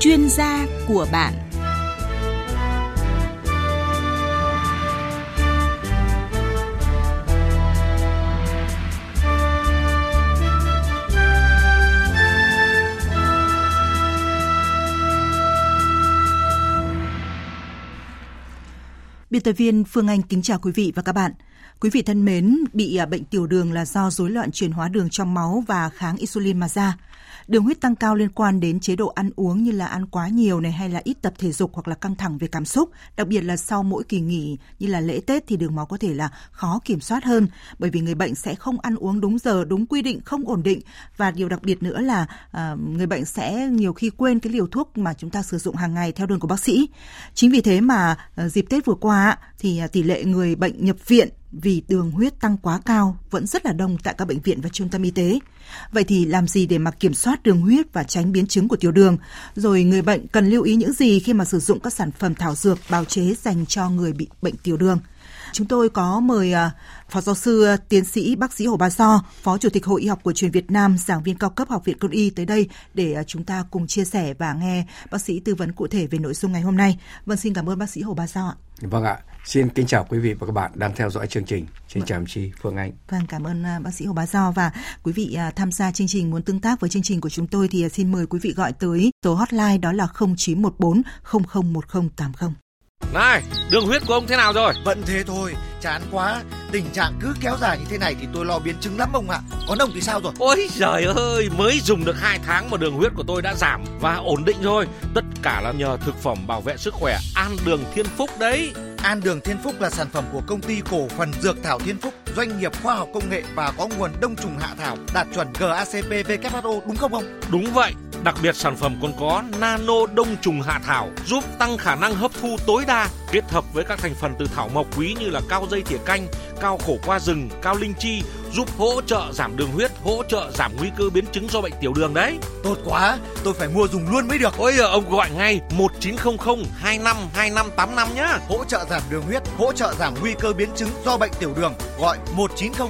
chuyên gia của bạn. Biên tập viên Phương Anh kính chào quý vị và các bạn. Quý vị thân mến, bị à, bệnh tiểu đường là do rối loạn chuyển hóa đường trong máu và kháng insulin mà ra. Đường huyết tăng cao liên quan đến chế độ ăn uống như là ăn quá nhiều này hay là ít tập thể dục hoặc là căng thẳng về cảm xúc, đặc biệt là sau mỗi kỳ nghỉ như là lễ Tết thì đường máu có thể là khó kiểm soát hơn bởi vì người bệnh sẽ không ăn uống đúng giờ, đúng quy định, không ổn định và điều đặc biệt nữa là à, người bệnh sẽ nhiều khi quên cái liều thuốc mà chúng ta sử dụng hàng ngày theo đơn của bác sĩ. Chính vì thế mà à, dịp Tết vừa qua thì à, tỷ lệ người bệnh nhập viện vì đường huyết tăng quá cao, vẫn rất là đông tại các bệnh viện và trung tâm y tế. Vậy thì làm gì để mà kiểm soát đường huyết và tránh biến chứng của tiểu đường? Rồi người bệnh cần lưu ý những gì khi mà sử dụng các sản phẩm thảo dược bào chế dành cho người bị bệnh tiểu đường? Chúng tôi có mời uh, Phó giáo sư tiến sĩ bác sĩ Hồ Ba So, Phó Chủ tịch Hội Y học của truyền Việt Nam, giảng viên cao cấp Học viện Quân y tới đây để uh, chúng ta cùng chia sẻ và nghe bác sĩ tư vấn cụ thể về nội dung ngày hôm nay. Vâng, xin cảm ơn bác sĩ Hồ Ba So ạ. Vâng ạ, xin kính chào quý vị và các bạn đang theo dõi chương trình. Xin chào chị Phương Anh. Vâng, cảm ơn bác sĩ Hồ Bá Do và quý vị tham gia chương trình muốn tương tác với chương trình của chúng tôi thì xin mời quý vị gọi tới số hotline đó là 0914 001080. Này, đường huyết của ông thế nào rồi? Vẫn thế thôi, chán quá. Tình trạng cứ kéo dài như thế này thì tôi lo biến chứng lắm ông ạ. Còn ông thì sao rồi? Ôi trời ơi, mới dùng được 2 tháng mà đường huyết của tôi đã giảm và ổn định rồi. Tất cả là nhờ thực phẩm bảo vệ sức khỏe An Đường Thiên Phúc đấy. An Đường Thiên Phúc là sản phẩm của công ty cổ phần Dược Thảo Thiên Phúc, doanh nghiệp khoa học công nghệ và có nguồn đông trùng hạ thảo đạt chuẩn GACP WHO đúng không ông? Đúng vậy. Đặc biệt sản phẩm còn có nano đông trùng hạ thảo giúp tăng khả năng hấp thu tối đa kết hợp với các thành phần từ thảo mộc quý như là cao dây thìa canh, cao khổ qua rừng, cao linh chi giúp hỗ trợ giảm đường huyết, hỗ trợ giảm nguy cơ biến chứng do bệnh tiểu đường đấy. Tốt quá, tôi phải mua dùng luôn mới được. Ôi giờ ông gọi ngay 1900 252585 nhá. Hỗ trợ giảm đường huyết, hỗ trợ giảm nguy cơ biến chứng do bệnh tiểu đường. Gọi 1900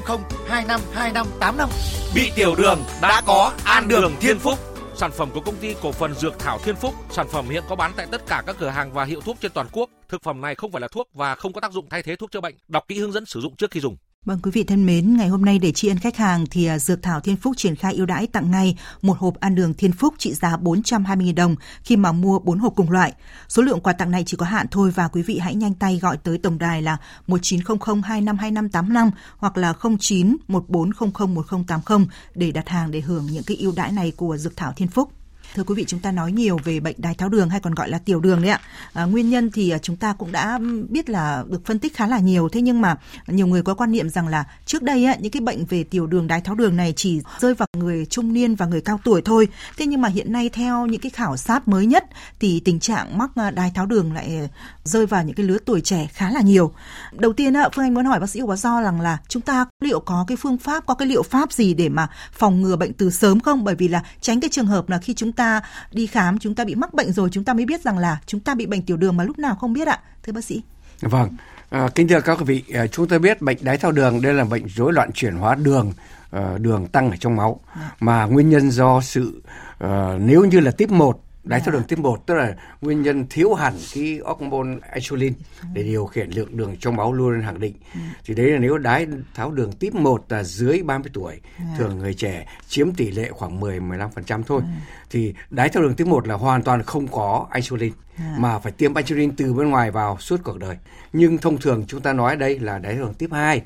252585. Bị tiểu đường đã có An Đường Thiên Phúc sản phẩm của công ty cổ phần Dược Thảo Thiên Phúc. Sản phẩm hiện có bán tại tất cả các cửa hàng và hiệu thuốc trên toàn quốc. Thực phẩm này không phải là thuốc và không có tác dụng thay thế thuốc chữa bệnh. Đọc kỹ hướng dẫn sử dụng trước khi dùng. Vâng quý vị thân mến, ngày hôm nay để tri ân khách hàng thì à, Dược Thảo Thiên Phúc triển khai ưu đãi tặng ngay một hộp ăn đường Thiên Phúc trị giá 420.000 đồng khi mà mua 4 hộp cùng loại. Số lượng quà tặng này chỉ có hạn thôi và quý vị hãy nhanh tay gọi tới tổng đài là 1900 252585 hoặc là 09 1400 1080 để đặt hàng để hưởng những cái ưu đãi này của Dược Thảo Thiên Phúc. Thưa quý vị, chúng ta nói nhiều về bệnh đái tháo đường hay còn gọi là tiểu đường đấy ạ. À, nguyên nhân thì à, chúng ta cũng đã biết là được phân tích khá là nhiều. Thế nhưng mà nhiều người có quan niệm rằng là trước đây á, những cái bệnh về tiểu đường, đái tháo đường này chỉ rơi vào người trung niên và người cao tuổi thôi. Thế nhưng mà hiện nay theo những cái khảo sát mới nhất thì tình trạng mắc à, đái tháo đường lại à, rơi vào những cái lứa tuổi trẻ khá là nhiều. Đầu tiên á, Phương Anh muốn hỏi bác sĩ Hồ Do rằng là chúng ta liệu có cái phương pháp, có cái liệu pháp gì để mà phòng ngừa bệnh từ sớm không? Bởi vì là tránh cái trường hợp là khi chúng ta đi khám chúng ta bị mắc bệnh rồi chúng ta mới biết rằng là chúng ta bị bệnh tiểu đường mà lúc nào không biết ạ thưa bác sĩ vâng à, kính thưa các quý vị à, chúng ta biết bệnh đái tháo đường đây là bệnh rối loạn chuyển hóa đường uh, đường tăng ở trong máu à. mà nguyên nhân do sự uh, nếu như là tiếp 1 đái tháo đường type 1 tức là nguyên nhân thiếu hẳn cái hormone insulin để điều khiển lượng đường trong máu luôn lên hàng định. Ừ. Thì đấy là nếu đái tháo đường type 1 là dưới 30 tuổi, thường người trẻ chiếm tỷ lệ khoảng 10 15% thôi. Thì đái tháo đường type 1 là hoàn toàn không có insulin mà phải tiêm insulin từ bên ngoài vào suốt cuộc đời. Nhưng thông thường chúng ta nói đây là đái tháo đường type 2.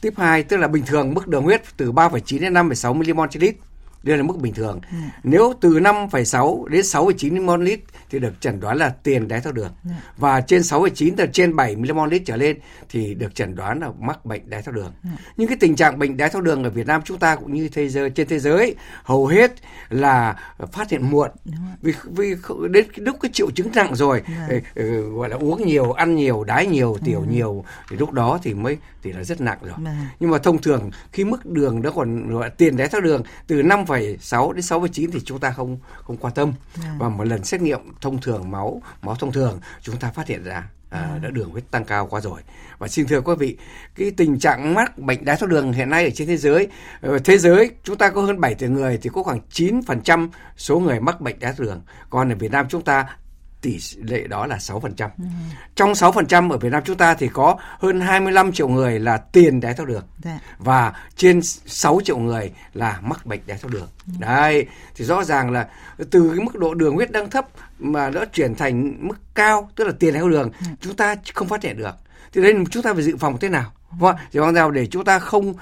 Type 2 tức là bình thường mức đường huyết từ 3,9 đến 5,6 mmol trên lít đây là mức bình thường. Ừ. Nếu từ 5,6 đến 6,9 ml lít thì được chẩn đoán là tiền đái tháo đường. Ừ. Và trên 6,9 từ trên 7 ml lít trở lên thì được chẩn đoán là mắc bệnh đái tháo đường. Ừ. Nhưng cái tình trạng bệnh đái tháo đường ở Việt Nam chúng ta cũng như thế giới trên thế giới hầu hết là phát hiện muộn. Vì vì đến lúc cái triệu chứng nặng rồi ừ. Gọi là uống nhiều, ăn nhiều, đái nhiều, tiểu ừ. nhiều thì lúc đó thì mới thì là rất nặng rồi. Ừ. Nhưng mà thông thường khi mức đường đó còn gọi là tiền đái tháo đường từ 5 6,6 đến 6,9 thì chúng ta không không quan tâm. À. Và một lần xét nghiệm thông thường máu máu thông thường chúng ta phát hiện ra à, à. đã đường huyết tăng cao quá rồi và xin thưa quý vị cái tình trạng mắc bệnh đái tháo đường hiện nay ở trên thế giới ở thế giới chúng ta có hơn 7 tỷ người thì có khoảng 9% số người mắc bệnh đái tháo đường còn ở Việt Nam chúng ta tỷ lệ đó là 6%. Ừ. Trong 6% ở Việt Nam chúng ta thì có hơn 25 triệu người là tiền đái tháo đường. Dạ. Và trên 6 triệu người là mắc bệnh đái tháo đường. Ừ. Đấy, thì rõ ràng là từ cái mức độ đường huyết đang thấp mà đã chuyển thành mức cao, tức là tiền đái tháo đường, ừ. chúng ta không phát hiện được. Thì đây chúng ta phải dự phòng thế nào? Vâng, dự phòng nào để chúng ta không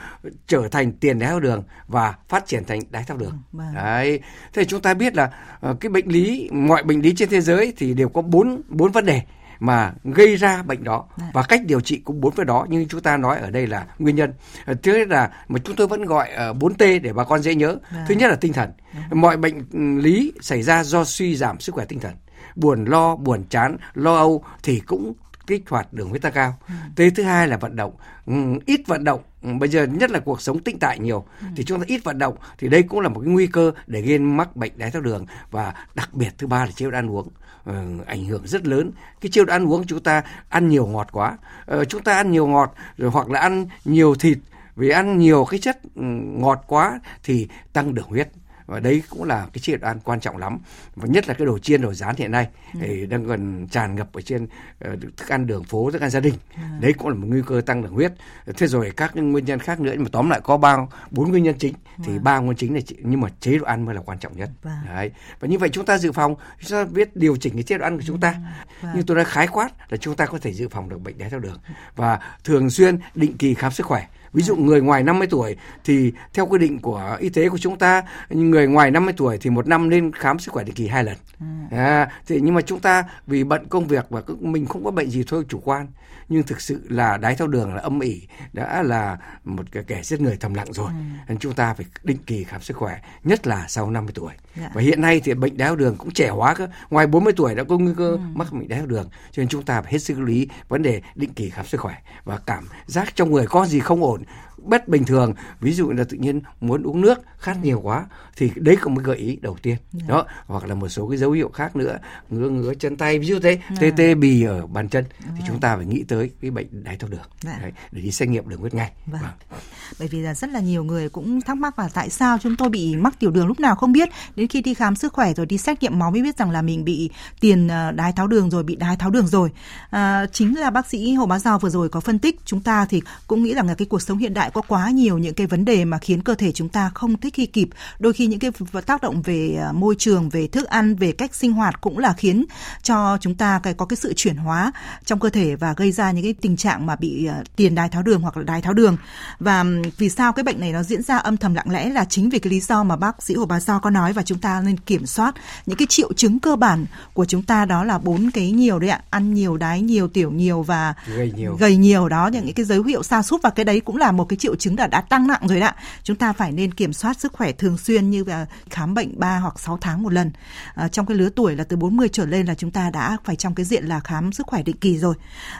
trở thành tiền đái tháo đường và phát triển thành đái tháo đường. Vâng. Đấy. Thế chúng ta biết là uh, cái bệnh lý mọi bệnh lý trên thế giới thì đều có bốn bốn vấn đề mà gây ra bệnh đó Đấy. và cách điều trị cũng bốn cái đó nhưng chúng ta nói ở đây là nguyên nhân uh, thứ nhất là mà chúng tôi vẫn gọi uh, 4 T để bà con dễ nhớ Đấy. thứ nhất là tinh thần Đấy. mọi bệnh lý xảy ra do suy giảm sức khỏe tinh thần buồn lo buồn chán lo âu thì cũng kích hoạt đường huyết tăng cao. Ừ. Thế thứ hai là vận động, ừ, ít vận động ừ, bây giờ nhất là cuộc sống tĩnh tại nhiều ừ. thì chúng ta ít vận động thì đây cũng là một cái nguy cơ để gây mắc bệnh đái tháo đường và đặc biệt thứ ba là chế độ ăn uống ừ, ảnh hưởng rất lớn cái chế độ ăn uống chúng ta ăn nhiều ngọt quá ờ, chúng ta ăn nhiều ngọt rồi hoặc là ăn nhiều thịt vì ăn nhiều cái chất ừ, ngọt quá thì tăng đường huyết và đấy cũng là cái chế độ ăn quan trọng lắm và nhất là cái đồ chiên đồ rán hiện nay ừ. thì đang gần tràn ngập ở trên uh, thức ăn đường phố thức ăn gia đình ừ. đấy cũng là một nguy cơ tăng đường huyết thế rồi các nguyên nhân khác nữa nhưng mà tóm lại có ba bốn nguyên nhân chính thì ừ. ba nguyên chính này nhưng mà chế độ ăn mới là quan trọng nhất vâng. đấy và như vậy chúng ta dự phòng chúng ta biết điều chỉnh cái chế độ ăn của chúng ta vâng. như tôi đã khái quát là chúng ta có thể dự phòng được bệnh đái tháo đường và thường xuyên định kỳ khám sức khỏe Ví dụ người ngoài 50 tuổi thì theo quy định của y tế của chúng ta người ngoài 50 tuổi thì một năm nên khám sức khỏe định kỳ hai lần. Ừ. À, thì nhưng mà chúng ta vì bận công việc và mình không có bệnh gì thôi chủ quan nhưng thực sự là đái tháo đường là âm ỉ đã là một cái kẻ giết người thầm lặng rồi. Ừ. Nên chúng ta phải định kỳ khám sức khỏe nhất là sau 50 tuổi. Dạ. Và hiện nay thì bệnh đái tháo đường cũng trẻ hóa cơ. Ngoài 40 tuổi đã có nguy cơ ừ. mắc bệnh đái tháo đường cho nên chúng ta phải hết sức lưu ý vấn đề định kỳ khám sức khỏe và cảm giác trong người có gì không ổn bất bình thường ví dụ là tự nhiên muốn uống nước khát nhiều quá thì đấy cũng một gợi ý đầu tiên yeah. Dạ. đó hoặc là một số cái dấu hiệu khác nữa ngứa ngứa chân tay ví dụ thế yeah. tê tê bì ở bàn chân yeah. thì chúng ta phải nghĩ tới cái bệnh đái tháo đường yeah. đấy, để đi xét nghiệm đường huyết ngay vâng. Vâng. bởi vì là rất là nhiều người cũng thắc mắc là tại sao chúng tôi bị mắc tiểu đường lúc nào không biết đến khi đi khám sức khỏe rồi đi xét nghiệm máu mới biết rằng là mình bị tiền ờ, đái tháo đường rồi bị đái tháo đường rồi à, chính là bác sĩ hồ bá giao vừa rồi có phân tích chúng ta thì cũng nghĩ rằng là cái cuộc sống hiện đại có quá nhiều những cái vấn đề mà khiến cơ thể chúng ta không thích nghi kịp. Đôi khi những cái tác động về à, môi trường về thức ăn về cách sinh hoạt cũng là khiến cho chúng ta cái có cái sự chuyển hóa trong cơ thể và gây ra những cái tình trạng mà bị à, tiền đái tháo đường hoặc là đái tháo đường. Và vì sao cái bệnh này nó diễn ra âm thầm lặng lẽ là chính vì cái lý do mà bác sĩ Hồ Bá Do có nói và chúng ta nên kiểm soát những cái triệu chứng cơ bản của chúng ta đó là bốn cái nhiều đấy ạ. Ăn nhiều đái nhiều tiểu nhiều và gầy nhiều. gầy nhiều đó những cái dấu hiệu sa sút và cái đấy cũng là một cái triệu chứng là đã tăng nặng rồi đó. Chúng ta phải nên kiểm soát sức khỏe thường xuyên như là khám bệnh 3 hoặc 6 tháng một lần. À, trong cái lứa tuổi là từ 40 trở lên là chúng ta đã phải trong cái diện là khám sức khỏe định kỳ rồi.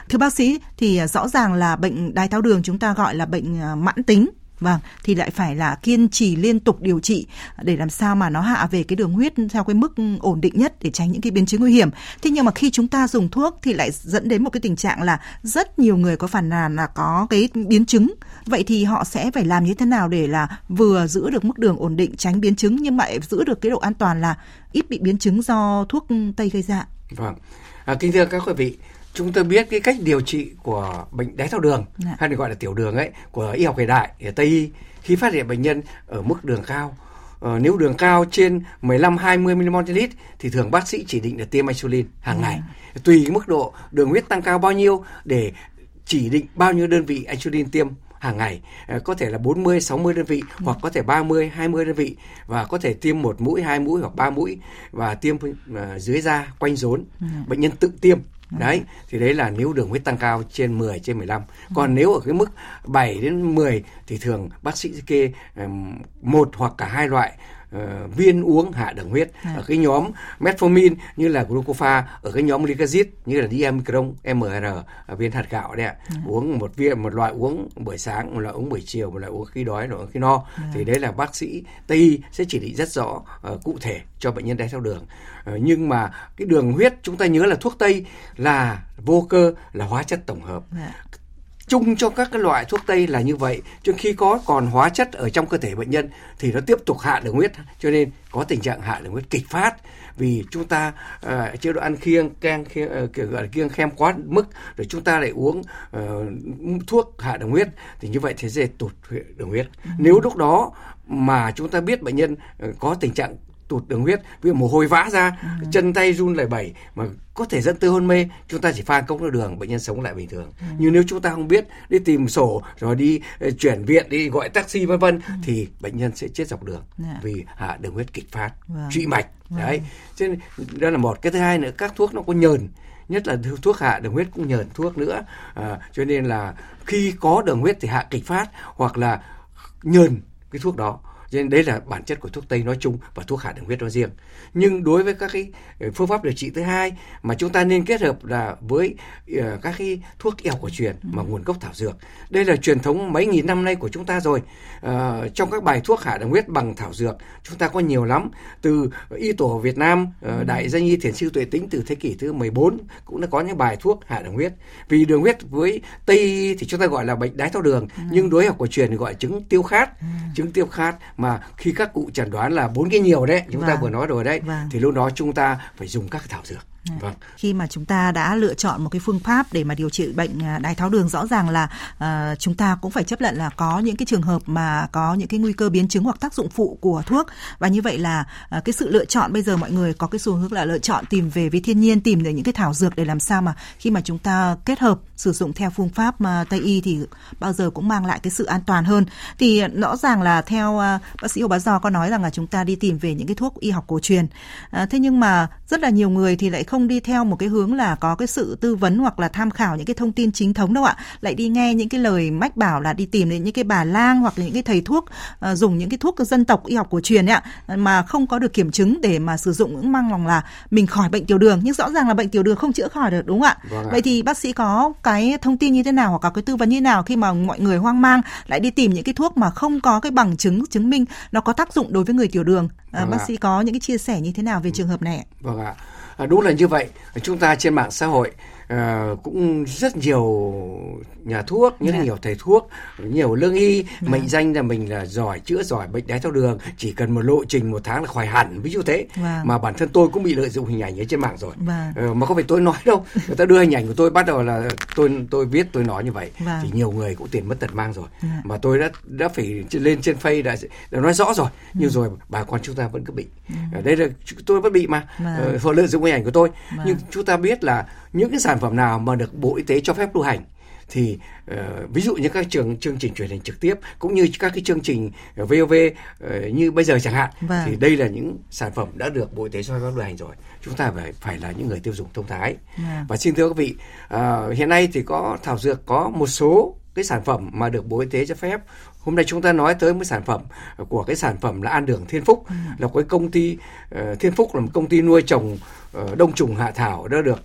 Thưa bác sĩ thì rõ ràng là bệnh đái tháo đường chúng ta gọi là bệnh à, mãn tính. Vâng, thì lại phải là kiên trì liên tục điều trị để làm sao mà nó hạ về cái đường huyết theo cái mức ổn định nhất để tránh những cái biến chứng nguy hiểm. Thế nhưng mà khi chúng ta dùng thuốc thì lại dẫn đến một cái tình trạng là rất nhiều người có phản nàn là có cái biến chứng. Vậy thì họ sẽ phải làm như thế nào để là vừa giữ được mức đường ổn định tránh biến chứng nhưng mà giữ được cái độ an toàn là ít bị biến chứng do thuốc tây gây ra. Vâng. À, kính thưa các quý vị, chúng tôi biết cái cách điều trị của bệnh đái tháo đường dạ. hay được gọi là tiểu đường ấy của y học hiện đại ở Tây y khi phát hiện bệnh nhân ở mức đường cao ờ, nếu đường cao trên 15 20 mmol trên lít thì thường bác sĩ chỉ định là tiêm insulin hàng ngày. Ừ. Tùy mức độ đường huyết tăng cao bao nhiêu để chỉ định bao nhiêu đơn vị insulin tiêm hàng ngày ờ, có thể là 40 60 đơn vị ừ. hoặc có thể 30 20 đơn vị và có thể tiêm một mũi hai mũi hoặc ba mũi và tiêm uh, dưới da quanh rốn ừ. bệnh nhân tự tiêm Đấy, thì đấy là nếu đường huyết tăng cao trên 10 trên 15. Còn nếu ở cái mức 7 đến 10 thì thường bác sĩ kê một hoặc cả hai loại uh, viên uống hạ đường huyết à. ở cái nhóm metformin như là glucopha ở cái nhóm glycazid như là diamicron MR viên hạt gạo đấy ạ à. uống một viên một loại uống buổi sáng một loại uống buổi chiều một loại uống khi đói một loại khi no à. thì đấy là bác sĩ tây y sẽ chỉ định rất rõ uh, cụ thể cho bệnh nhân đái tháo đường uh, nhưng mà cái đường huyết chúng ta nhớ là thuốc tây là vô cơ là hóa chất tổng hợp à chung cho các cái loại thuốc tây là như vậy. Cho khi có còn hóa chất ở trong cơ thể bệnh nhân thì nó tiếp tục hạ đường huyết. Cho nên có tình trạng hạ đường huyết kịch phát. Vì chúng ta uh, chế độ ăn kiêng keng kiêng, uh, kiêng khem quá mức rồi chúng ta lại uống uh, thuốc hạ đường huyết thì như vậy thì sẽ tụt đường huyết. Ừ. nếu lúc đó mà chúng ta biết bệnh nhân có tình trạng tụt đường huyết ví dụ mồ hôi vã ra ừ. chân tay run lẩy bẩy mà có thể dẫn tới hôn mê chúng ta chỉ pha cốc nước đường bệnh nhân sống lại bình thường ừ. nhưng nếu chúng ta không biết đi tìm sổ rồi đi uh, chuyển viện đi gọi taxi vân vân ừ. thì bệnh nhân sẽ chết dọc đường yeah. Dạ. vì hạ đường huyết kịch phát vâng. trụy mạch vâng. đấy cho nên đó là một cái thứ hai nữa các thuốc nó có nhờn nhất là thuốc hạ đường huyết cũng nhờn thuốc nữa à, cho nên là khi có đường huyết thì hạ kịch phát hoặc là nhờn cái thuốc đó cho nên đấy là bản chất của thuốc tây nói chung và thuốc hạ đường huyết nói riêng. Nhưng đối với các cái ờ, phương pháp điều trị thứ hai mà chúng ta nên kết hợp là với uh, các cái thuốc y học cổ truyền mà nguồn gốc thảo dược. Đây là truyền thống mấy nghìn năm nay của chúng ta rồi. Uh, trong các bài thuốc hạ đường huyết bằng thảo dược chúng ta có nhiều lắm. Từ y tổ Việt Nam uh, đại danh y thiền sư tuệ tĩnh từ thế kỷ thứ 14 cũng đã có những bài thuốc hạ đường huyết. Vì đường huyết với tây thì chúng ta gọi là bệnh đái tháo đường ừ. nhưng đối học cổ truyền thì gọi chứng tiêu khát. Ừ. chứng tiêu khát mà khi các cụ chẩn đoán là bốn cái nhiều đấy chúng vâng. ta vừa nói rồi đấy vâng. thì lúc đó chúng ta phải dùng các thảo dược Vâng. Khi mà chúng ta đã lựa chọn một cái phương pháp để mà điều trị bệnh à, đái tháo đường rõ ràng là uh, chúng ta cũng phải chấp nhận là có những cái trường hợp mà có những cái nguy cơ biến chứng hoặc tác dụng phụ của thuốc. Và như vậy là uh, cái sự lựa chọn bây giờ mọi người có cái xu hướng là lựa chọn tìm về với thiên nhiên tìm được những cái thảo dược để làm sao mà khi mà chúng ta kết hợp sử dụng theo phương pháp mà tây y thì bao giờ cũng mang lại cái sự an toàn hơn. Thì rõ ràng là theo uh, bác sĩ Hồ Bá Giò có nói rằng là chúng ta đi tìm về những cái thuốc y học cổ truyền. Uh, thế nhưng mà rất là nhiều người thì lại không không đi theo một cái hướng là có cái sự tư vấn hoặc là tham khảo những cái thông tin chính thống đâu ạ? Lại đi nghe những cái lời mách bảo là đi tìm đến những cái bà lang hoặc là những cái thầy thuốc uh, dùng những cái thuốc dân tộc y học cổ truyền ấy ạ mà không có được kiểm chứng để mà sử dụng cũng mang lòng là mình khỏi bệnh tiểu đường. Nhưng rõ ràng là bệnh tiểu đường không chữa khỏi được đúng không ạ? Vâng vậy thì bác sĩ có cái thông tin như thế nào hoặc có cái tư vấn như thế nào khi mà mọi người hoang mang lại đi tìm những cái thuốc mà không có cái bằng chứng chứng minh nó có tác dụng đối với người tiểu đường? À, vâng bác ạ. sĩ có những cái chia sẻ như thế nào về trường hợp này vâng ạ À, đúng là như vậy. Chúng ta trên mạng xã hội uh, cũng rất nhiều nhà thuốc những yeah. Dạ. nhiều thầy thuốc nhiều lương y yeah. Dạ. mệnh danh là mình là giỏi chữa giỏi bệnh đái tháo đường chỉ cần một lộ trình một tháng là khỏi hẳn ví dụ thế yeah. Vâng. mà bản thân tôi cũng bị lợi dụng hình ảnh ở trên mạng rồi yeah. Vâng. uh, mà không phải tôi nói đâu người ta đưa hình ảnh của tôi bắt đầu là tôi tôi viết tôi nói như vậy yeah. Vâng. thì nhiều người cũng tiền mất tật mang rồi yeah. mà tôi đã đã phải lên trên face đã, đã nói rõ rồi nhưng yeah. rồi bà con chúng ta vẫn cứ bị ở đây là tôi vẫn bị mà yeah. uh, họ lợi dụng hình ảnh của tôi yeah. nhưng chúng ta biết là những cái sản phẩm nào mà được Bộ Y tế cho phép lưu hành thì uh, ví dụ như các trường chương trình truyền hình trực tiếp cũng như các cái chương trình VOV uh, như bây giờ chẳng hạn vâng. thì đây là những sản phẩm đã được Bộ Y tế cho phép lưu hành rồi chúng ta phải phải là những người tiêu dùng thông thái vâng. và xin thưa quý vị uh, hiện nay thì có thảo dược có một số cái sản phẩm mà được Bộ Y tế cho phép hôm nay chúng ta nói tới một sản phẩm của cái sản phẩm là An Đường Thiên Phúc ừ. là cái công ty uh, Thiên Phúc là một công ty nuôi trồng đông trùng hạ thảo đã được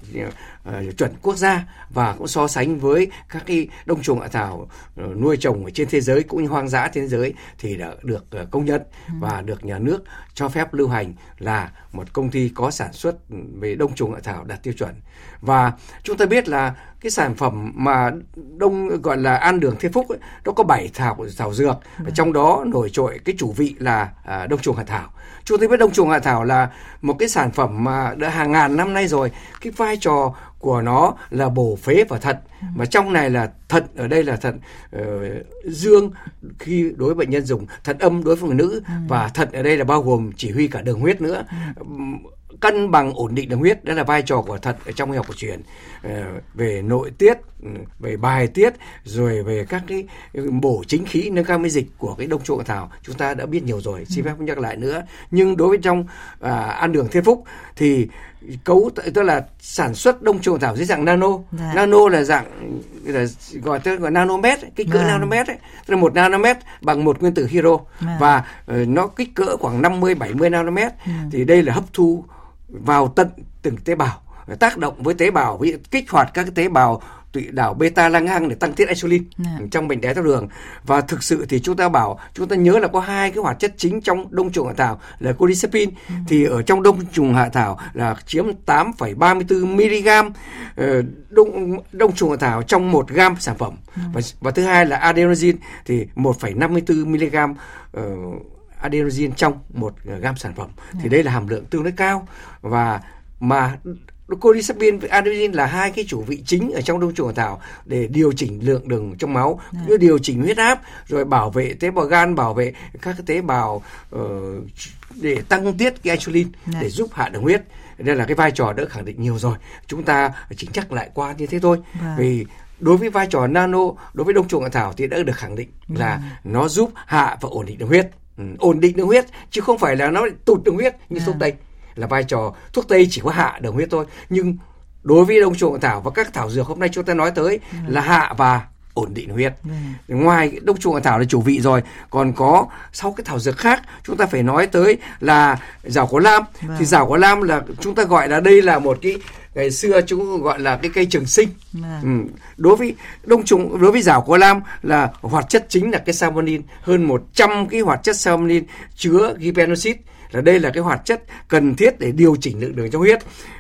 uh, chuẩn quốc gia và cũng so sánh với các cái đông trùng hạ thảo uh, nuôi trồng ở trên thế giới cũng như hoang dã trên thế giới thì đã được công nhận ừ. và được nhà nước cho phép lưu hành là một công ty có sản xuất về đông trùng hạ thảo đạt tiêu chuẩn. Và chúng ta biết là cái sản phẩm mà đông gọi là an đường thiên phúc ấy, nó có bảy thảo thảo dược. Và trong đó nổi trội cái chủ vị là à, đông trùng hạ thảo. Chúng ta biết đông trùng hạ thảo là một cái sản phẩm mà đã hàng ngàn năm nay rồi cái vai trò của nó là bổ phế và thận. Mà trong này là thận ở đây là thận uh, dương khi đối với bệnh nhân dùng thận âm đối với phụ nữ. Và thận ở đây là bao gồm chỉ huy cả đường huyết nữa cân bằng ổn định đường huyết đó là vai trò của thận ở trong y học cổ truyền ờ, về nội tiết ừ, về bài tiết rồi về các cái bổ chính khí nâng cao miễn dịch của cái đông trùng thảo chúng ta đã biết nhiều rồi xin phép nhắc lại nữa nhưng đối với trong à, ăn đường thiên phúc thì cấu tức là sản xuất đông trùng thảo dưới dạng nano dạ. nano là dạng là gọi tức gọi nanomet kích cỡ vâng. nanomet ấy tức là một nanomet bằng một nguyên tử hydro vâng. và uh, nó kích cỡ khoảng 50 70 nanomet ừ. thì đây là hấp thu vào tận từng tế bào tác động với tế bào ví kích hoạt các tế bào tụy đảo beta lang hang để tăng tiết insulin. Dạ. trong bệnh đái tháo đường và thực sự thì chúng ta bảo chúng ta nhớ là có hai cái hoạt chất chính trong đông trùng hạ thảo là cordycepin ừ. thì ở trong đông trùng hạ thảo là chiếm 8,34 mg ờ, đông đông trùng hạ thảo trong một gam sản phẩm ừ. và và thứ hai là adenosine thì 1,54 mg uh, adenosine trong một gam sản phẩm thì dạ. đây là hàm lượng tương đối cao và mà Cordyceps và adenosine là hai cái chủ vị chính ở trong đông trùng hạ thảo để điều chỉnh lượng đường trong máu, như điều chỉnh huyết áp, rồi bảo vệ tế bào gan, bảo vệ các tế bào uh, để tăng tiết cái insulin Đấy. để giúp hạ đường huyết. Đây là cái vai trò đã khẳng định nhiều rồi. Chúng ta chỉnh chắc lại qua như thế thôi. Vâng. Vì đối với vai trò nano đối với đông trùng hạ thảo thì đã được khẳng định là nó giúp hạ và ổn định đường huyết. Ừ, ổn định đường huyết chứ không phải là nó tụt đường huyết như thuốc tây. Là vai trò thuốc tây chỉ có hạ đường huyết thôi. Nhưng đối với đông trùng thảo và các thảo dược hôm nay chúng ta nói tới là hạ và ổn định huyết. Ừ. Ngoài đông trùng hạ thảo là chủ vị rồi, còn có sau cái thảo dược khác chúng ta phải nói tới là rào có lam. Vâng. Thì rào có lam là chúng ta gọi là đây là một cái ngày xưa chúng gọi là cái cây trường sinh. Vâng. Ừ. Đối với đông trùng đối với rào có lam là hoạt chất chính là cái salmonin, hơn 100 cái hoạt chất salmonin chứa gipenoxid là đây là cái hoạt chất cần thiết để điều chỉnh lượng đường trong huyết.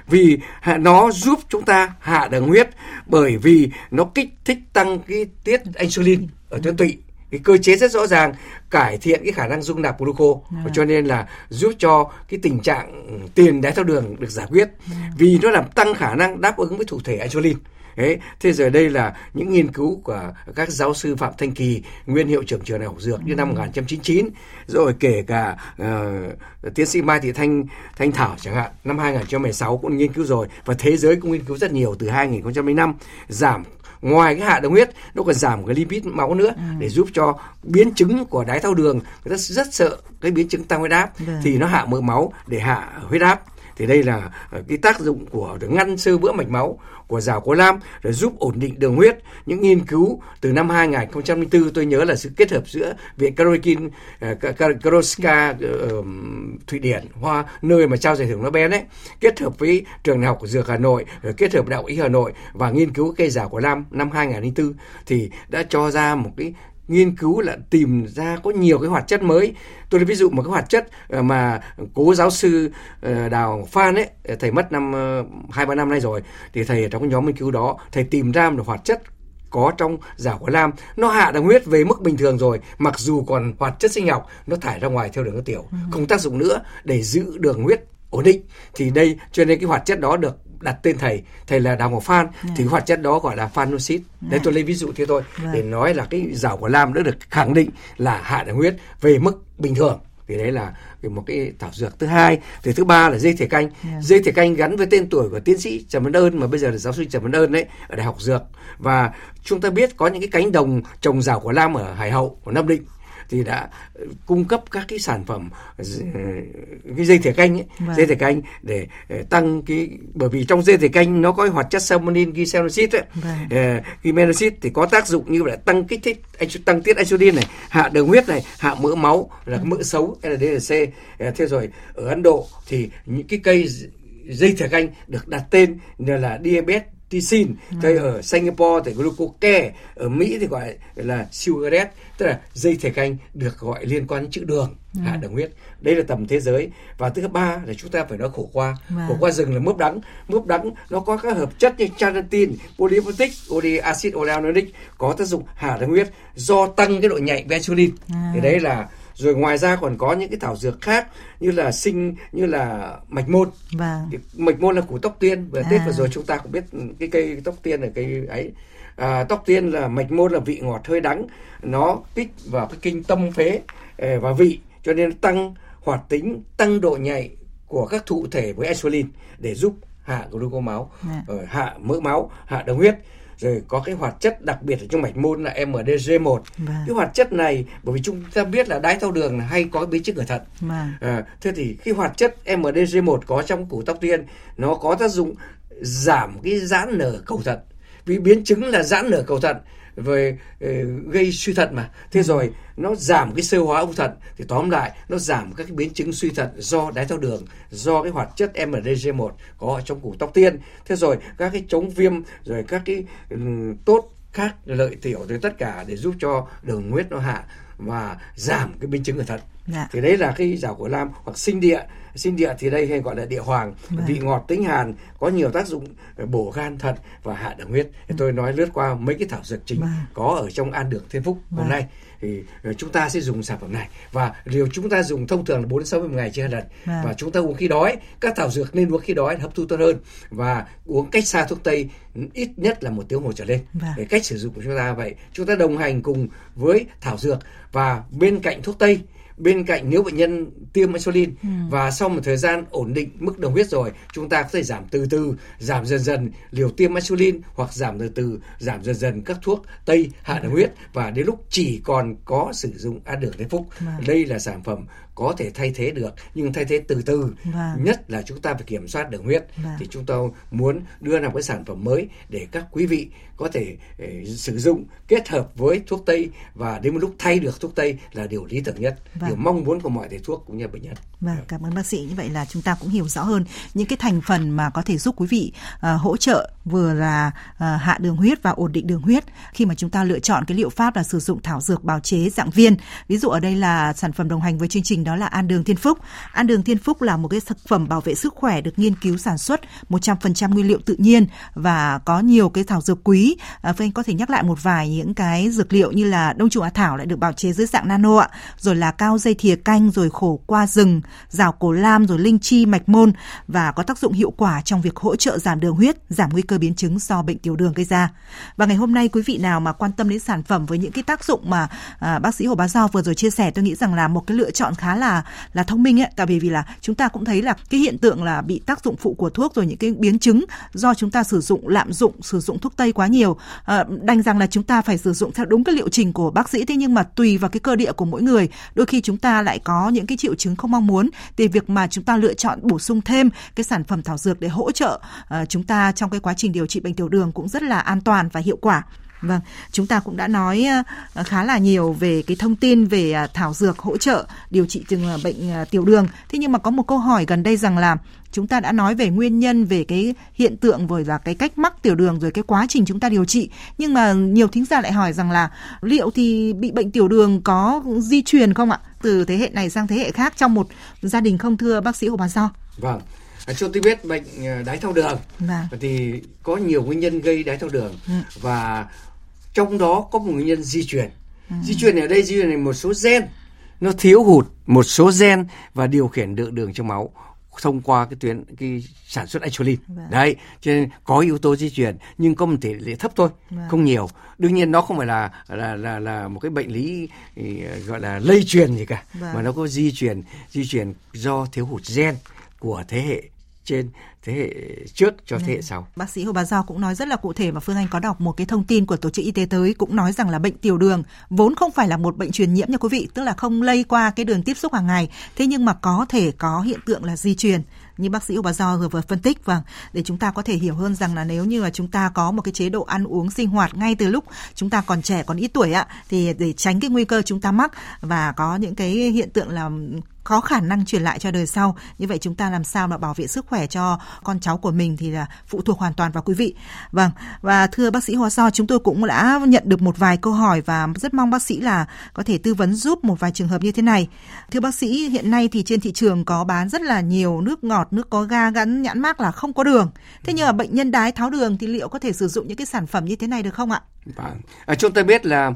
Vì nó giúp chúng ta hạ đường huyết bởi vì nó kích thích tăng cái tiết insulin ở tuyến tụy. Cái cơ chế rất rõ ràng cải thiện cái khả năng dung nạp gluco. À. cho nên là giúp cho cái tình trạng tiền đái tháo đường được giải quyết. À. vì nó làm tăng khả năng đáp ứng với thủ thể insulin Đấy, thế rồi đây là những nghiên cứu của các giáo sư Phạm Thanh Kỳ, nguyên hiệu trưởng trường đại học dược như năm 1999, rồi kể cả uh, tiến sĩ Mai Thị Thanh Thanh Thảo chẳng hạn, năm 2016 cũng nghiên cứu rồi và thế giới cũng nghiên cứu rất nhiều từ 2005 giảm ngoài cái hạ đường huyết nó còn giảm cái lipid máu nữa ừ. để giúp cho biến chứng của đái tháo đường người ta rất sợ cái biến chứng tăng huyết áp ừ. thì nó hạ mỡ máu để hạ huyết áp thì đây là ờ, cái tác dụng của ngăn sơ vữa mạch máu của rào có lam để giúp ổn định đường huyết. Những nghiên cứu từ năm 2004 tôi nhớ là sự kết hợp giữa Viện Karokin ờ, Karoska uh, ờ, Thụy Điển, Hoa nơi mà trao giải thưởng Nobel ấy, kết hợp với trường đại học của dược Hà Nội, ờ, kết hợp đại học y Hà Nội và nghiên cứu cây rào của lam năm 2004 thì đã cho ra một cái nghiên cứu là tìm ra có nhiều cái hoạt chất mới. Tôi lấy ví dụ một cái hoạt chất ờ, mà cố giáo sư ờ, đào phan ấy thầy mất năm ờ, hai ba năm nay rồi thì thầy ở trong cái nhóm nghiên cứu đó thầy tìm ra một hoạt chất có trong giả quả lam. Nó hạ đường huyết về mức bình thường rồi mặc dù còn hoạt chất sinh học nó thải ra ngoài theo đường nước tiểu. Ừ. không tác dụng nữa để giữ đường huyết ổn định. Thì đây cho nên cái hoạt chất đó được đặt tên thầy thầy là đào ngọc phan yeah. thì hoạt chất đó gọi là phanoxid yeah. đấy tôi lấy ví dụ thế thôi yeah. để nói là cái rào của lam đã được khẳng định là hạ đường huyết về mức bình thường thì đấy là một cái thảo dược thứ hai thì thứ ba là dây thể canh yeah. dây thể canh gắn với tên tuổi của tiến sĩ trần văn ơn mà bây giờ là giáo sư trần văn ơn đấy ở đại học dược và chúng ta biết có những cái cánh đồng trồng rào của lam ở hải hậu của nam định thì đã cung cấp các cái sản phẩm cái dây thẻ canh ấy, vâng. dây thẻ canh để ờ, tăng cái bởi vì trong dây thẻ canh nó có hoạt chất salmonin glyceric ấy, vâng. uh, thì có tác dụng như là tăng kích thích tăng tiết insulin này, hạ đường huyết này, hạ mỡ máu là mỡ xấu LDLC. Uh, thế rồi ở Ấn Độ thì những cái cây dây thẻ canh được đặt tên là diabetes tisin ừ. ở Singapore thì glucose ở Mỹ thì gọi là sugaret tức là dây thể canh được gọi liên quan đến chữ đường ừ. hạ đường huyết đây là tầm thế giới và thứ ba là chúng ta phải nói khổ qua wow. khổ qua rừng là mướp đắng mướp đắng nó có các hợp chất như charantin polyphotic oxy acid oleanolic có tác dụng hạ đường huyết do tăng cái độ nhạy insulin à. thì đấy là rồi ngoài ra còn có những cái thảo dược khác như là sinh như là mạch môn vâng. mạch môn là củ tóc tiên vừa à. tết vừa rồi chúng ta cũng biết cái cây tóc tiên là cây ấy à, tóc tiên là mạch môn là vị ngọt hơi đắng nó kích vào cái kinh tâm phế ờ, và vị cho nên tăng hoạt tính tăng độ nhạy của các thụ thể với insulin để giúp hạ gluco máu à. hạ mỡ máu hạ đường huyết rồi có cái hoạt chất đặc biệt ở trong mạch môn là MDG1 vâng. cái hoạt chất này bởi vì chúng ta biết là đái tháo đường là hay có biến chứng ở thận vâng. à, thế thì khi hoạt chất MDG1 có trong củ tóc tiên nó có tác dụng giảm cái giãn nở cầu thận vì biến chứng là giãn nở cầu thận về uh, gây suy thận mà. Thế ừ. rồi nó giảm cái sơ hóa ung thận. Thì tóm lại nó giảm các cái biến chứng suy thận do đái tháo đường do cái hoạt chất MDG1 có ở trong củ tóc tiên. Thế rồi các cái chống viêm rồi các cái um, tốt khác lợi tiểu thì tất cả để giúp cho đường huyết nó hạ và giảm cái biến chứng ở thận dạ. thì đấy là cái rào của lam hoặc sinh địa sinh địa thì đây hay gọi là địa hoàng vâng. vị ngọt tính hàn có nhiều tác dụng bổ gan thận và hạ đường huyết thì tôi nói lướt qua mấy cái thảo dược chính vâng. có ở trong an đường thiên phúc vâng. hôm nay thì ờ, chúng ta sẽ dùng sản phẩm này và liều chúng ta dùng thông thường là 4 60 ngày trên lần vâng. và chúng ta uống khi đói các thảo dược nên uống khi đói hấp thu tốt hơn và uống cách xa thuốc tây ít nhất là một tiếng hồ trở lên vâng. để cách sử dụng của chúng ta vậy chúng ta đồng hành cùng với thảo dược và bên cạnh thuốc tây bên cạnh nếu bệnh nhân tiêm insulin ừ. và sau một thời gian ổn định mức đường huyết rồi chúng ta có thể giảm từ từ giảm dần dần liều tiêm insulin hoặc giảm từ từ giảm dần dần các thuốc tây hạ đường huyết và đến lúc chỉ còn có sử dụng ăn đường thế phúc vâng. đây là sản phẩm có thể thay thế được nhưng thay thế từ từ vâng. nhất là chúng ta phải kiểm soát đường huyết. Vâng. thì chúng tôi muốn đưa ra một cái sản phẩm mới để các quý vị có thể uh, sử dụng kết hợp với thuốc tây. Và đến một lúc thay được thuốc tây là điều lý tưởng nhất. Vâng. điều mong muốn của mọi thầy thuốc cũng như bệnh nhân. Vâng cảm ơn bác sĩ. Như vậy là chúng ta cũng hiểu rõ hơn những cái thành phần mà có thể giúp quý vị uh, hỗ trợ vừa là uh, hạ đường huyết và ổn định đường huyết. Khi mà chúng ta lựa chọn cái liệu pháp là sử dụng thảo dược bào chế dạng viên. Ví dụ ở đây là sản phẩm đồng hành với chương trình đó là An Đường Thiên Phúc. An Đường Thiên Phúc là một cái thực phẩm bảo vệ sức khỏe được nghiên cứu sản xuất 100% nguyên liệu tự nhiên và có nhiều cái thảo dược quý. À, Anh có thể nhắc lại một vài những cái dược liệu như là đông trùng hạ thảo lại được bào chế dưới dạng nano ạ, rồi là cao dây thìa canh, rồi khổ qua rừng, rào cổ lam, rồi linh chi, mạch môn và có tác dụng hiệu quả trong việc hỗ trợ giảm đường huyết, giảm nguy cơ biến chứng do bệnh tiểu đường gây ra. Và ngày hôm nay quý vị nào mà quan tâm đến sản phẩm với những cái tác dụng mà à, bác sĩ Hồ Bá Do vừa rồi chia sẻ, tôi nghĩ rằng là một cái lựa chọn khá là là thông minh ấy. Tại vì vì là chúng ta cũng thấy là cái hiện tượng là bị tác dụng phụ của thuốc rồi những cái biến chứng do chúng ta sử dụng lạm dụng sử dụng thuốc tây quá nhiều. À, đành rằng là chúng ta phải sử dụng theo đúng cái liệu trình của bác sĩ thế nhưng mà tùy vào cái cơ địa của mỗi người. Đôi khi chúng ta lại có những cái triệu chứng không mong muốn thì việc mà chúng ta lựa chọn bổ sung thêm cái sản phẩm thảo dược để hỗ trợ uh, chúng ta trong cái quá trình điều trị bệnh tiểu đường cũng rất là an toàn và hiệu quả. Vâng, chúng ta cũng đã nói ờ, khá là nhiều về cái thông tin về à, thảo dược hỗ trợ điều trị từng à, bệnh tiểu đường. Thế nhưng mà có một câu hỏi gần đây rằng là chúng ta đã nói về nguyên nhân về cái hiện tượng rồi là cái cách mắc tiểu đường rồi cái quá trình chúng ta điều trị nhưng mà nhiều thính giả lại hỏi rằng là liệu thì bị bệnh tiểu đường có di truyền không ạ từ thế hệ này sang thế hệ khác trong một gia đình không thưa bác sĩ Hồ Bà Do vâng cho tôi biết bệnh đái tháo đường vâng. thì có nhiều nguyên nhân gây đái tháo đường ừ. và trong đó có một nguyên nhân di truyền ừ. di truyền ở đây di truyền này một số gen nó thiếu hụt một số gen và điều khiển lượng đường trong máu thông qua cái tuyến cái sản xuất insulin vâng. đấy cho nên có yếu tố di truyền nhưng có một tỷ lệ thấp thôi vâng. không nhiều đương nhiên nó không phải là là là là một cái bệnh lý gọi là lây truyền gì cả vâng. mà nó có di truyền di truyền do thiếu hụt gen của thế hệ trên thế hệ trước cho thế hệ ừ. sau. Bác sĩ Hồ Bà Giao cũng nói rất là cụ thể và Phương Anh có đọc một cái thông tin của Tổ chức Y tế tới cũng nói rằng là bệnh tiểu đường vốn không phải là một bệnh truyền nhiễm nha quý vị, tức là không lây qua cái đường tiếp xúc hàng ngày, thế nhưng mà có thể có hiện tượng là di truyền như bác sĩ Hồ Bà Do vừa vừa phân tích vâng để chúng ta có thể hiểu hơn rằng là nếu như là chúng ta có một cái chế độ ăn uống sinh hoạt ngay từ lúc chúng ta còn trẻ còn ít tuổi ạ thì để tránh cái nguy cơ chúng ta mắc và có những cái hiện tượng là có khả năng truyền lại cho đời sau. Như vậy chúng ta làm sao mà bảo vệ sức khỏe cho con cháu của mình thì là phụ thuộc hoàn toàn vào quý vị. Vâng, và thưa bác sĩ Hoa So, chúng tôi cũng đã nhận được một vài câu hỏi và rất mong bác sĩ là có thể tư vấn giúp một vài trường hợp như thế này. Thưa bác sĩ, hiện nay thì trên thị trường có bán rất là nhiều nước ngọt, nước có ga gắn nhãn mác là không có đường. Thế nhưng mà bệnh nhân đái tháo đường thì liệu có thể sử dụng những cái sản phẩm như thế này được không ạ? Vâng. À, chúng ta biết là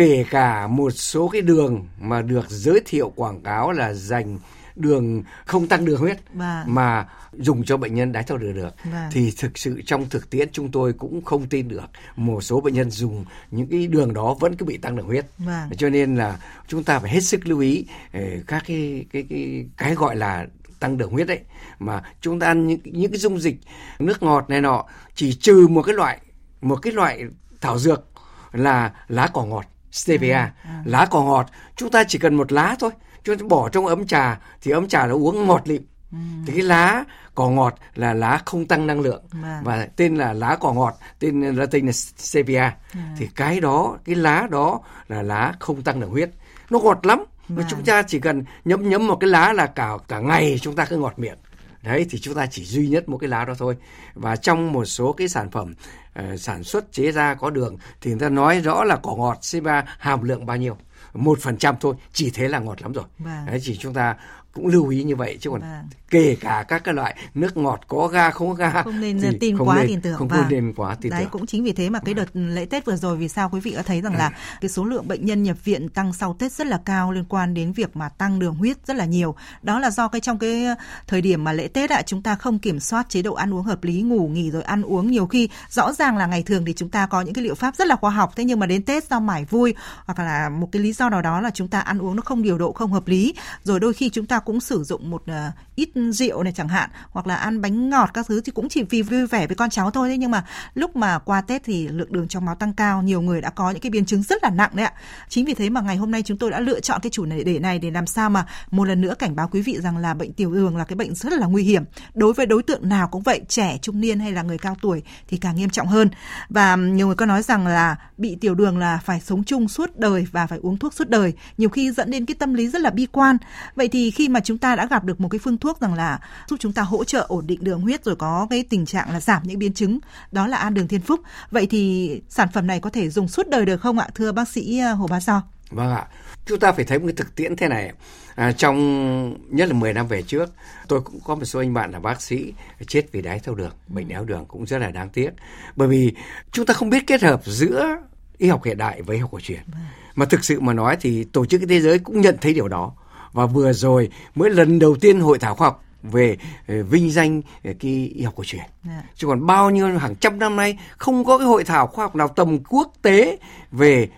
kể cả một số cái đường mà được giới thiệu quảng cáo là dành đường không tăng đường huyết vâng. mà dùng cho bệnh nhân đái tháo đường được vâng. thì thực sự trong thực tiễn chúng tôi cũng không tin được một số bệnh nhân dùng những cái đường đó vẫn cứ bị tăng đường huyết vâng. cho nên là chúng ta phải hết sức lưu ý ờ, các cái cái cái cái gọi là tăng đường huyết đấy mà chúng ta ăn những những cái dung dịch nước ngọt này nọ chỉ trừ một cái loại một cái loại thảo dược là lá cỏ ngọt stevia à, à. lá cỏ ngọt. Chúng ta chỉ cần một lá thôi. Chúng ta bỏ trong ấm trà thì ấm trà nó uống ngọt lịm. Ừ. thì cái lá cỏ ngọt là lá không tăng năng lượng. À. và tên là lá cỏ ngọt tên latin là stevia. À. thì cái đó cái lá đó là lá không tăng đường huyết. Nó ngọt lắm. Và chúng ta chỉ cần nhấm nhấm một cái lá là cả cả ngày chúng ta cứ ngọt miệng. Đấy thì chúng ta chỉ duy nhất một cái lá đó thôi. Và trong một số cái sản phẩm uh, sản xuất chế ra có đường thì người ta nói rõ là cỏ ngọt C3 hàm lượng bao nhiêu một phần trăm thôi chỉ thế là ngọt lắm rồi vâng. đấy chỉ chúng ta cũng lưu ý như vậy chứ còn vâng. Kể cả các cái loại nước ngọt có ga không có ga không nên tin không quá nên, tin tưởng không vâng. nên quá tin đấy tưởng. cũng chính vì thế mà cái đợt lễ Tết vừa rồi vì sao quý vị đã thấy rằng là ừ. cái số lượng bệnh nhân nhập viện tăng sau Tết rất là cao liên quan đến việc mà tăng đường huyết rất là nhiều đó là do cái trong cái thời điểm mà lễ Tết ạ chúng ta không kiểm soát chế độ ăn uống hợp lý ngủ nghỉ rồi ăn uống nhiều khi rõ ràng là ngày thường thì chúng ta có những cái liệu pháp rất là khoa học thế nhưng mà đến Tết do mải vui hoặc là một cái lý do nào đó là chúng ta ăn uống nó không điều độ không hợp lý rồi đôi khi chúng ta cũng sử dụng một uh, ít rượu này chẳng hạn, hoặc là ăn bánh ngọt các thứ thì cũng chỉ vì vui vẻ với con cháu thôi đấy. Nhưng mà lúc mà qua Tết thì lượng đường trong máu tăng cao, nhiều người đã có những cái biến chứng rất là nặng đấy ạ. Chính vì thế mà ngày hôm nay chúng tôi đã lựa chọn cái chủ này để này để làm sao mà một lần nữa cảnh báo quý vị rằng là bệnh tiểu đường là cái bệnh rất là nguy hiểm. Đối với đối tượng nào cũng vậy, trẻ, trung niên hay là người cao tuổi thì càng nghiêm trọng hơn. Và nhiều người có nói rằng là bị tiểu đường là phải sống chung suốt đời và phải uống thuốc suốt đời, nhiều khi dẫn đến cái tâm lý rất là bi quan. Vậy thì khi mà chúng ta đã gặp được một cái phương thuốc rằng là giúp chúng ta hỗ trợ ổn định đường huyết rồi có cái tình trạng là giảm những biến chứng đó là an đường thiên phúc. Vậy thì sản phẩm này có thể dùng suốt đời được không ạ thưa bác sĩ ờ, Hồ Bá So vâng ạ. Chúng ta phải thấy một cái thực tiễn thế này. À, trong nhất là 10 năm về trước tôi cũng có một số anh bạn là bác sĩ chết vì đái tháo đường bệnh đái tháo đường cũng rất là đáng tiếc. Bởi vì chúng ta không biết kết hợp giữa y học hiện đại với y học cổ truyền. Vâng. mà thực sự mà nói thì tổ chức thế giới cũng nhận thấy điều đó và vừa rồi mới lần đầu tiên hội thảo khoa học về ờ, vinh danh ờ, cái y học cổ truyền. Yeah. Dạ. Chứ còn bao nhiêu hàng trăm năm nay không có cái hội thảo khoa học nào tầm quốc tế về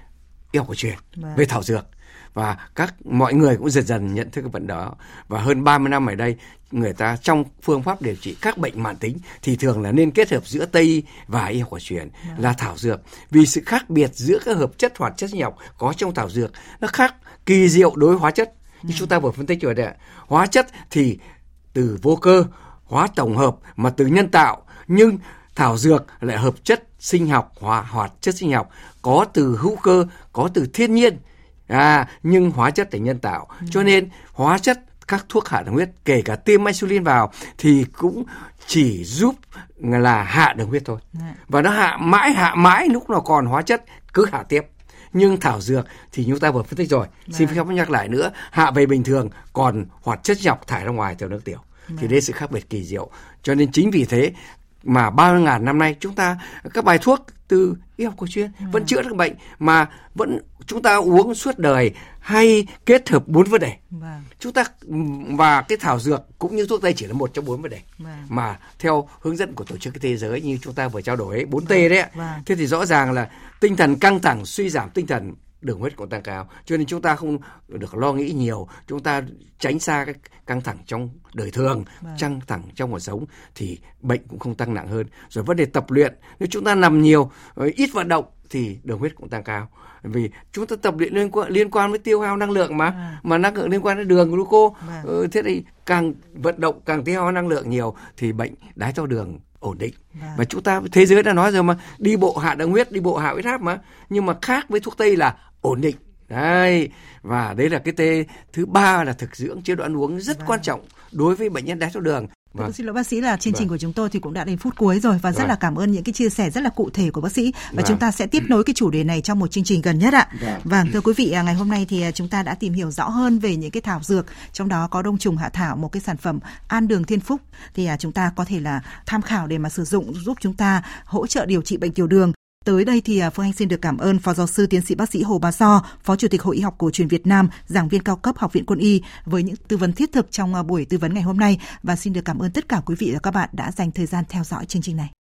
y học cổ truyền, yeah. Vâng. về thảo dược và các mọi người cũng dần dần nhận thức cái vấn đó và hơn 30 năm ở đây người ta trong phương pháp điều trị các bệnh mãn tính thì thường là nên kết hợp giữa tây và y học cổ truyền yeah. là thảo dược vì sự khác biệt giữa các hợp chất hoạt chất sinh học có trong thảo dược nó khác kỳ diệu đối hóa chất như chúng ta vừa phân tích rồi đấy hóa chất thì từ vô cơ hóa tổng hợp mà từ nhân tạo. Nhưng thảo dược lại hợp chất sinh học hóa hoạt chất sinh học. Có từ hữu cơ có từ thiên nhiên. À nhưng hóa chất là nhân tạo. Ừ. cho nên hóa chất các thuốc hạ đường huyết kể cả tiêm insulin vào thì cũng chỉ giúp là hạ đường huyết thôi. Dạ. và nó hạ mãi hạ mãi lúc nào còn hóa chất cứ hạ tiếp nhưng thảo dược thì chúng ta vừa phân tích rồi Vâng. xin phép nhắc lại nữa hạ về bình thường còn hoạt chất dọc thải ra ngoài theo nước tiểu Vâng. thì đây sự khác biệt kỳ diệu cho nên chính vì thế mà bao ngàn năm nay chúng ta các bài thuốc từ y học cổ truyền vẫn chữa được bệnh mà vẫn chúng ta uống suốt đời hay kết hợp bốn vấn đề vâng. chúng ta và cái thảo dược cũng như thuốc tây chỉ là một trong bốn vấn đề vâng. mà theo hướng dẫn của tổ chức thế giới như chúng ta vừa trao đổi bốn t vâng. đấy vâng. thế thì rõ ràng là tinh thần căng thẳng suy giảm tinh thần đường huyết cũng tăng cao. Cho nên chúng ta không được lo nghĩ nhiều. Chúng ta tránh xa cái căng thẳng trong đời thường vâng. căng thẳng trong cuộc sống thì bệnh cũng không tăng nặng hơn. Rồi vấn đề tập luyện nếu chúng ta nằm nhiều ít vận động thì đường huyết cũng tăng cao. Vì chúng ta tập luyện liên quan liên quan với tiêu hao năng lượng mà à. mà năng lượng liên quan đến đường gluco. Vâng. ừ, thế thì càng vận động càng tiêu hao năng lượng nhiều thì bệnh đái tháo đường ổn định. Và chúng ta thế giới đã nói rồi mà đi bộ hạ đường huyết đi bộ hạ huyết áp mà. Nhưng mà khác với thuốc tây là ổn định đấy và đấy là cái tê thứ ba là thực dưỡng chế độ ăn uống rất vâng. quan trọng đối với bệnh nhân đái tháo đường Vâng. Xin lỗi bác sĩ là chương trình vâng. của chúng tôi thì cũng đã đến phút cuối rồi và rất vâng. là cảm ơn những cái chia sẻ rất là cụ thể của bác sĩ và vâng. chúng ta sẽ tiếp nối cái chủ đề này trong một chương trình gần nhất ạ. Vâng. vâng thưa quý vị à, ngày hôm nay thì à, chúng ta đã tìm hiểu rõ hơn về những cái thảo dược trong đó có đông trùng hạ thảo một cái sản phẩm an đường thiên phúc thì à, chúng ta có thể là tham khảo để mà sử dụng giúp chúng ta hỗ trợ điều trị bệnh tiểu đường Tới đây thì à, Phương Anh xin được cảm ơn Phó Giáo sư Tiến sĩ Bác sĩ Hồ Bá So, Phó Chủ tịch Hội Y học cổ truyền Việt Nam, giảng viên cao cấp Học viện Quân y với những tư vấn thiết thực trong à, buổi tư vấn ngày hôm nay và xin được cảm ơn tất cả quý vị và các bạn đã dành thời gian theo dõi chương trình này.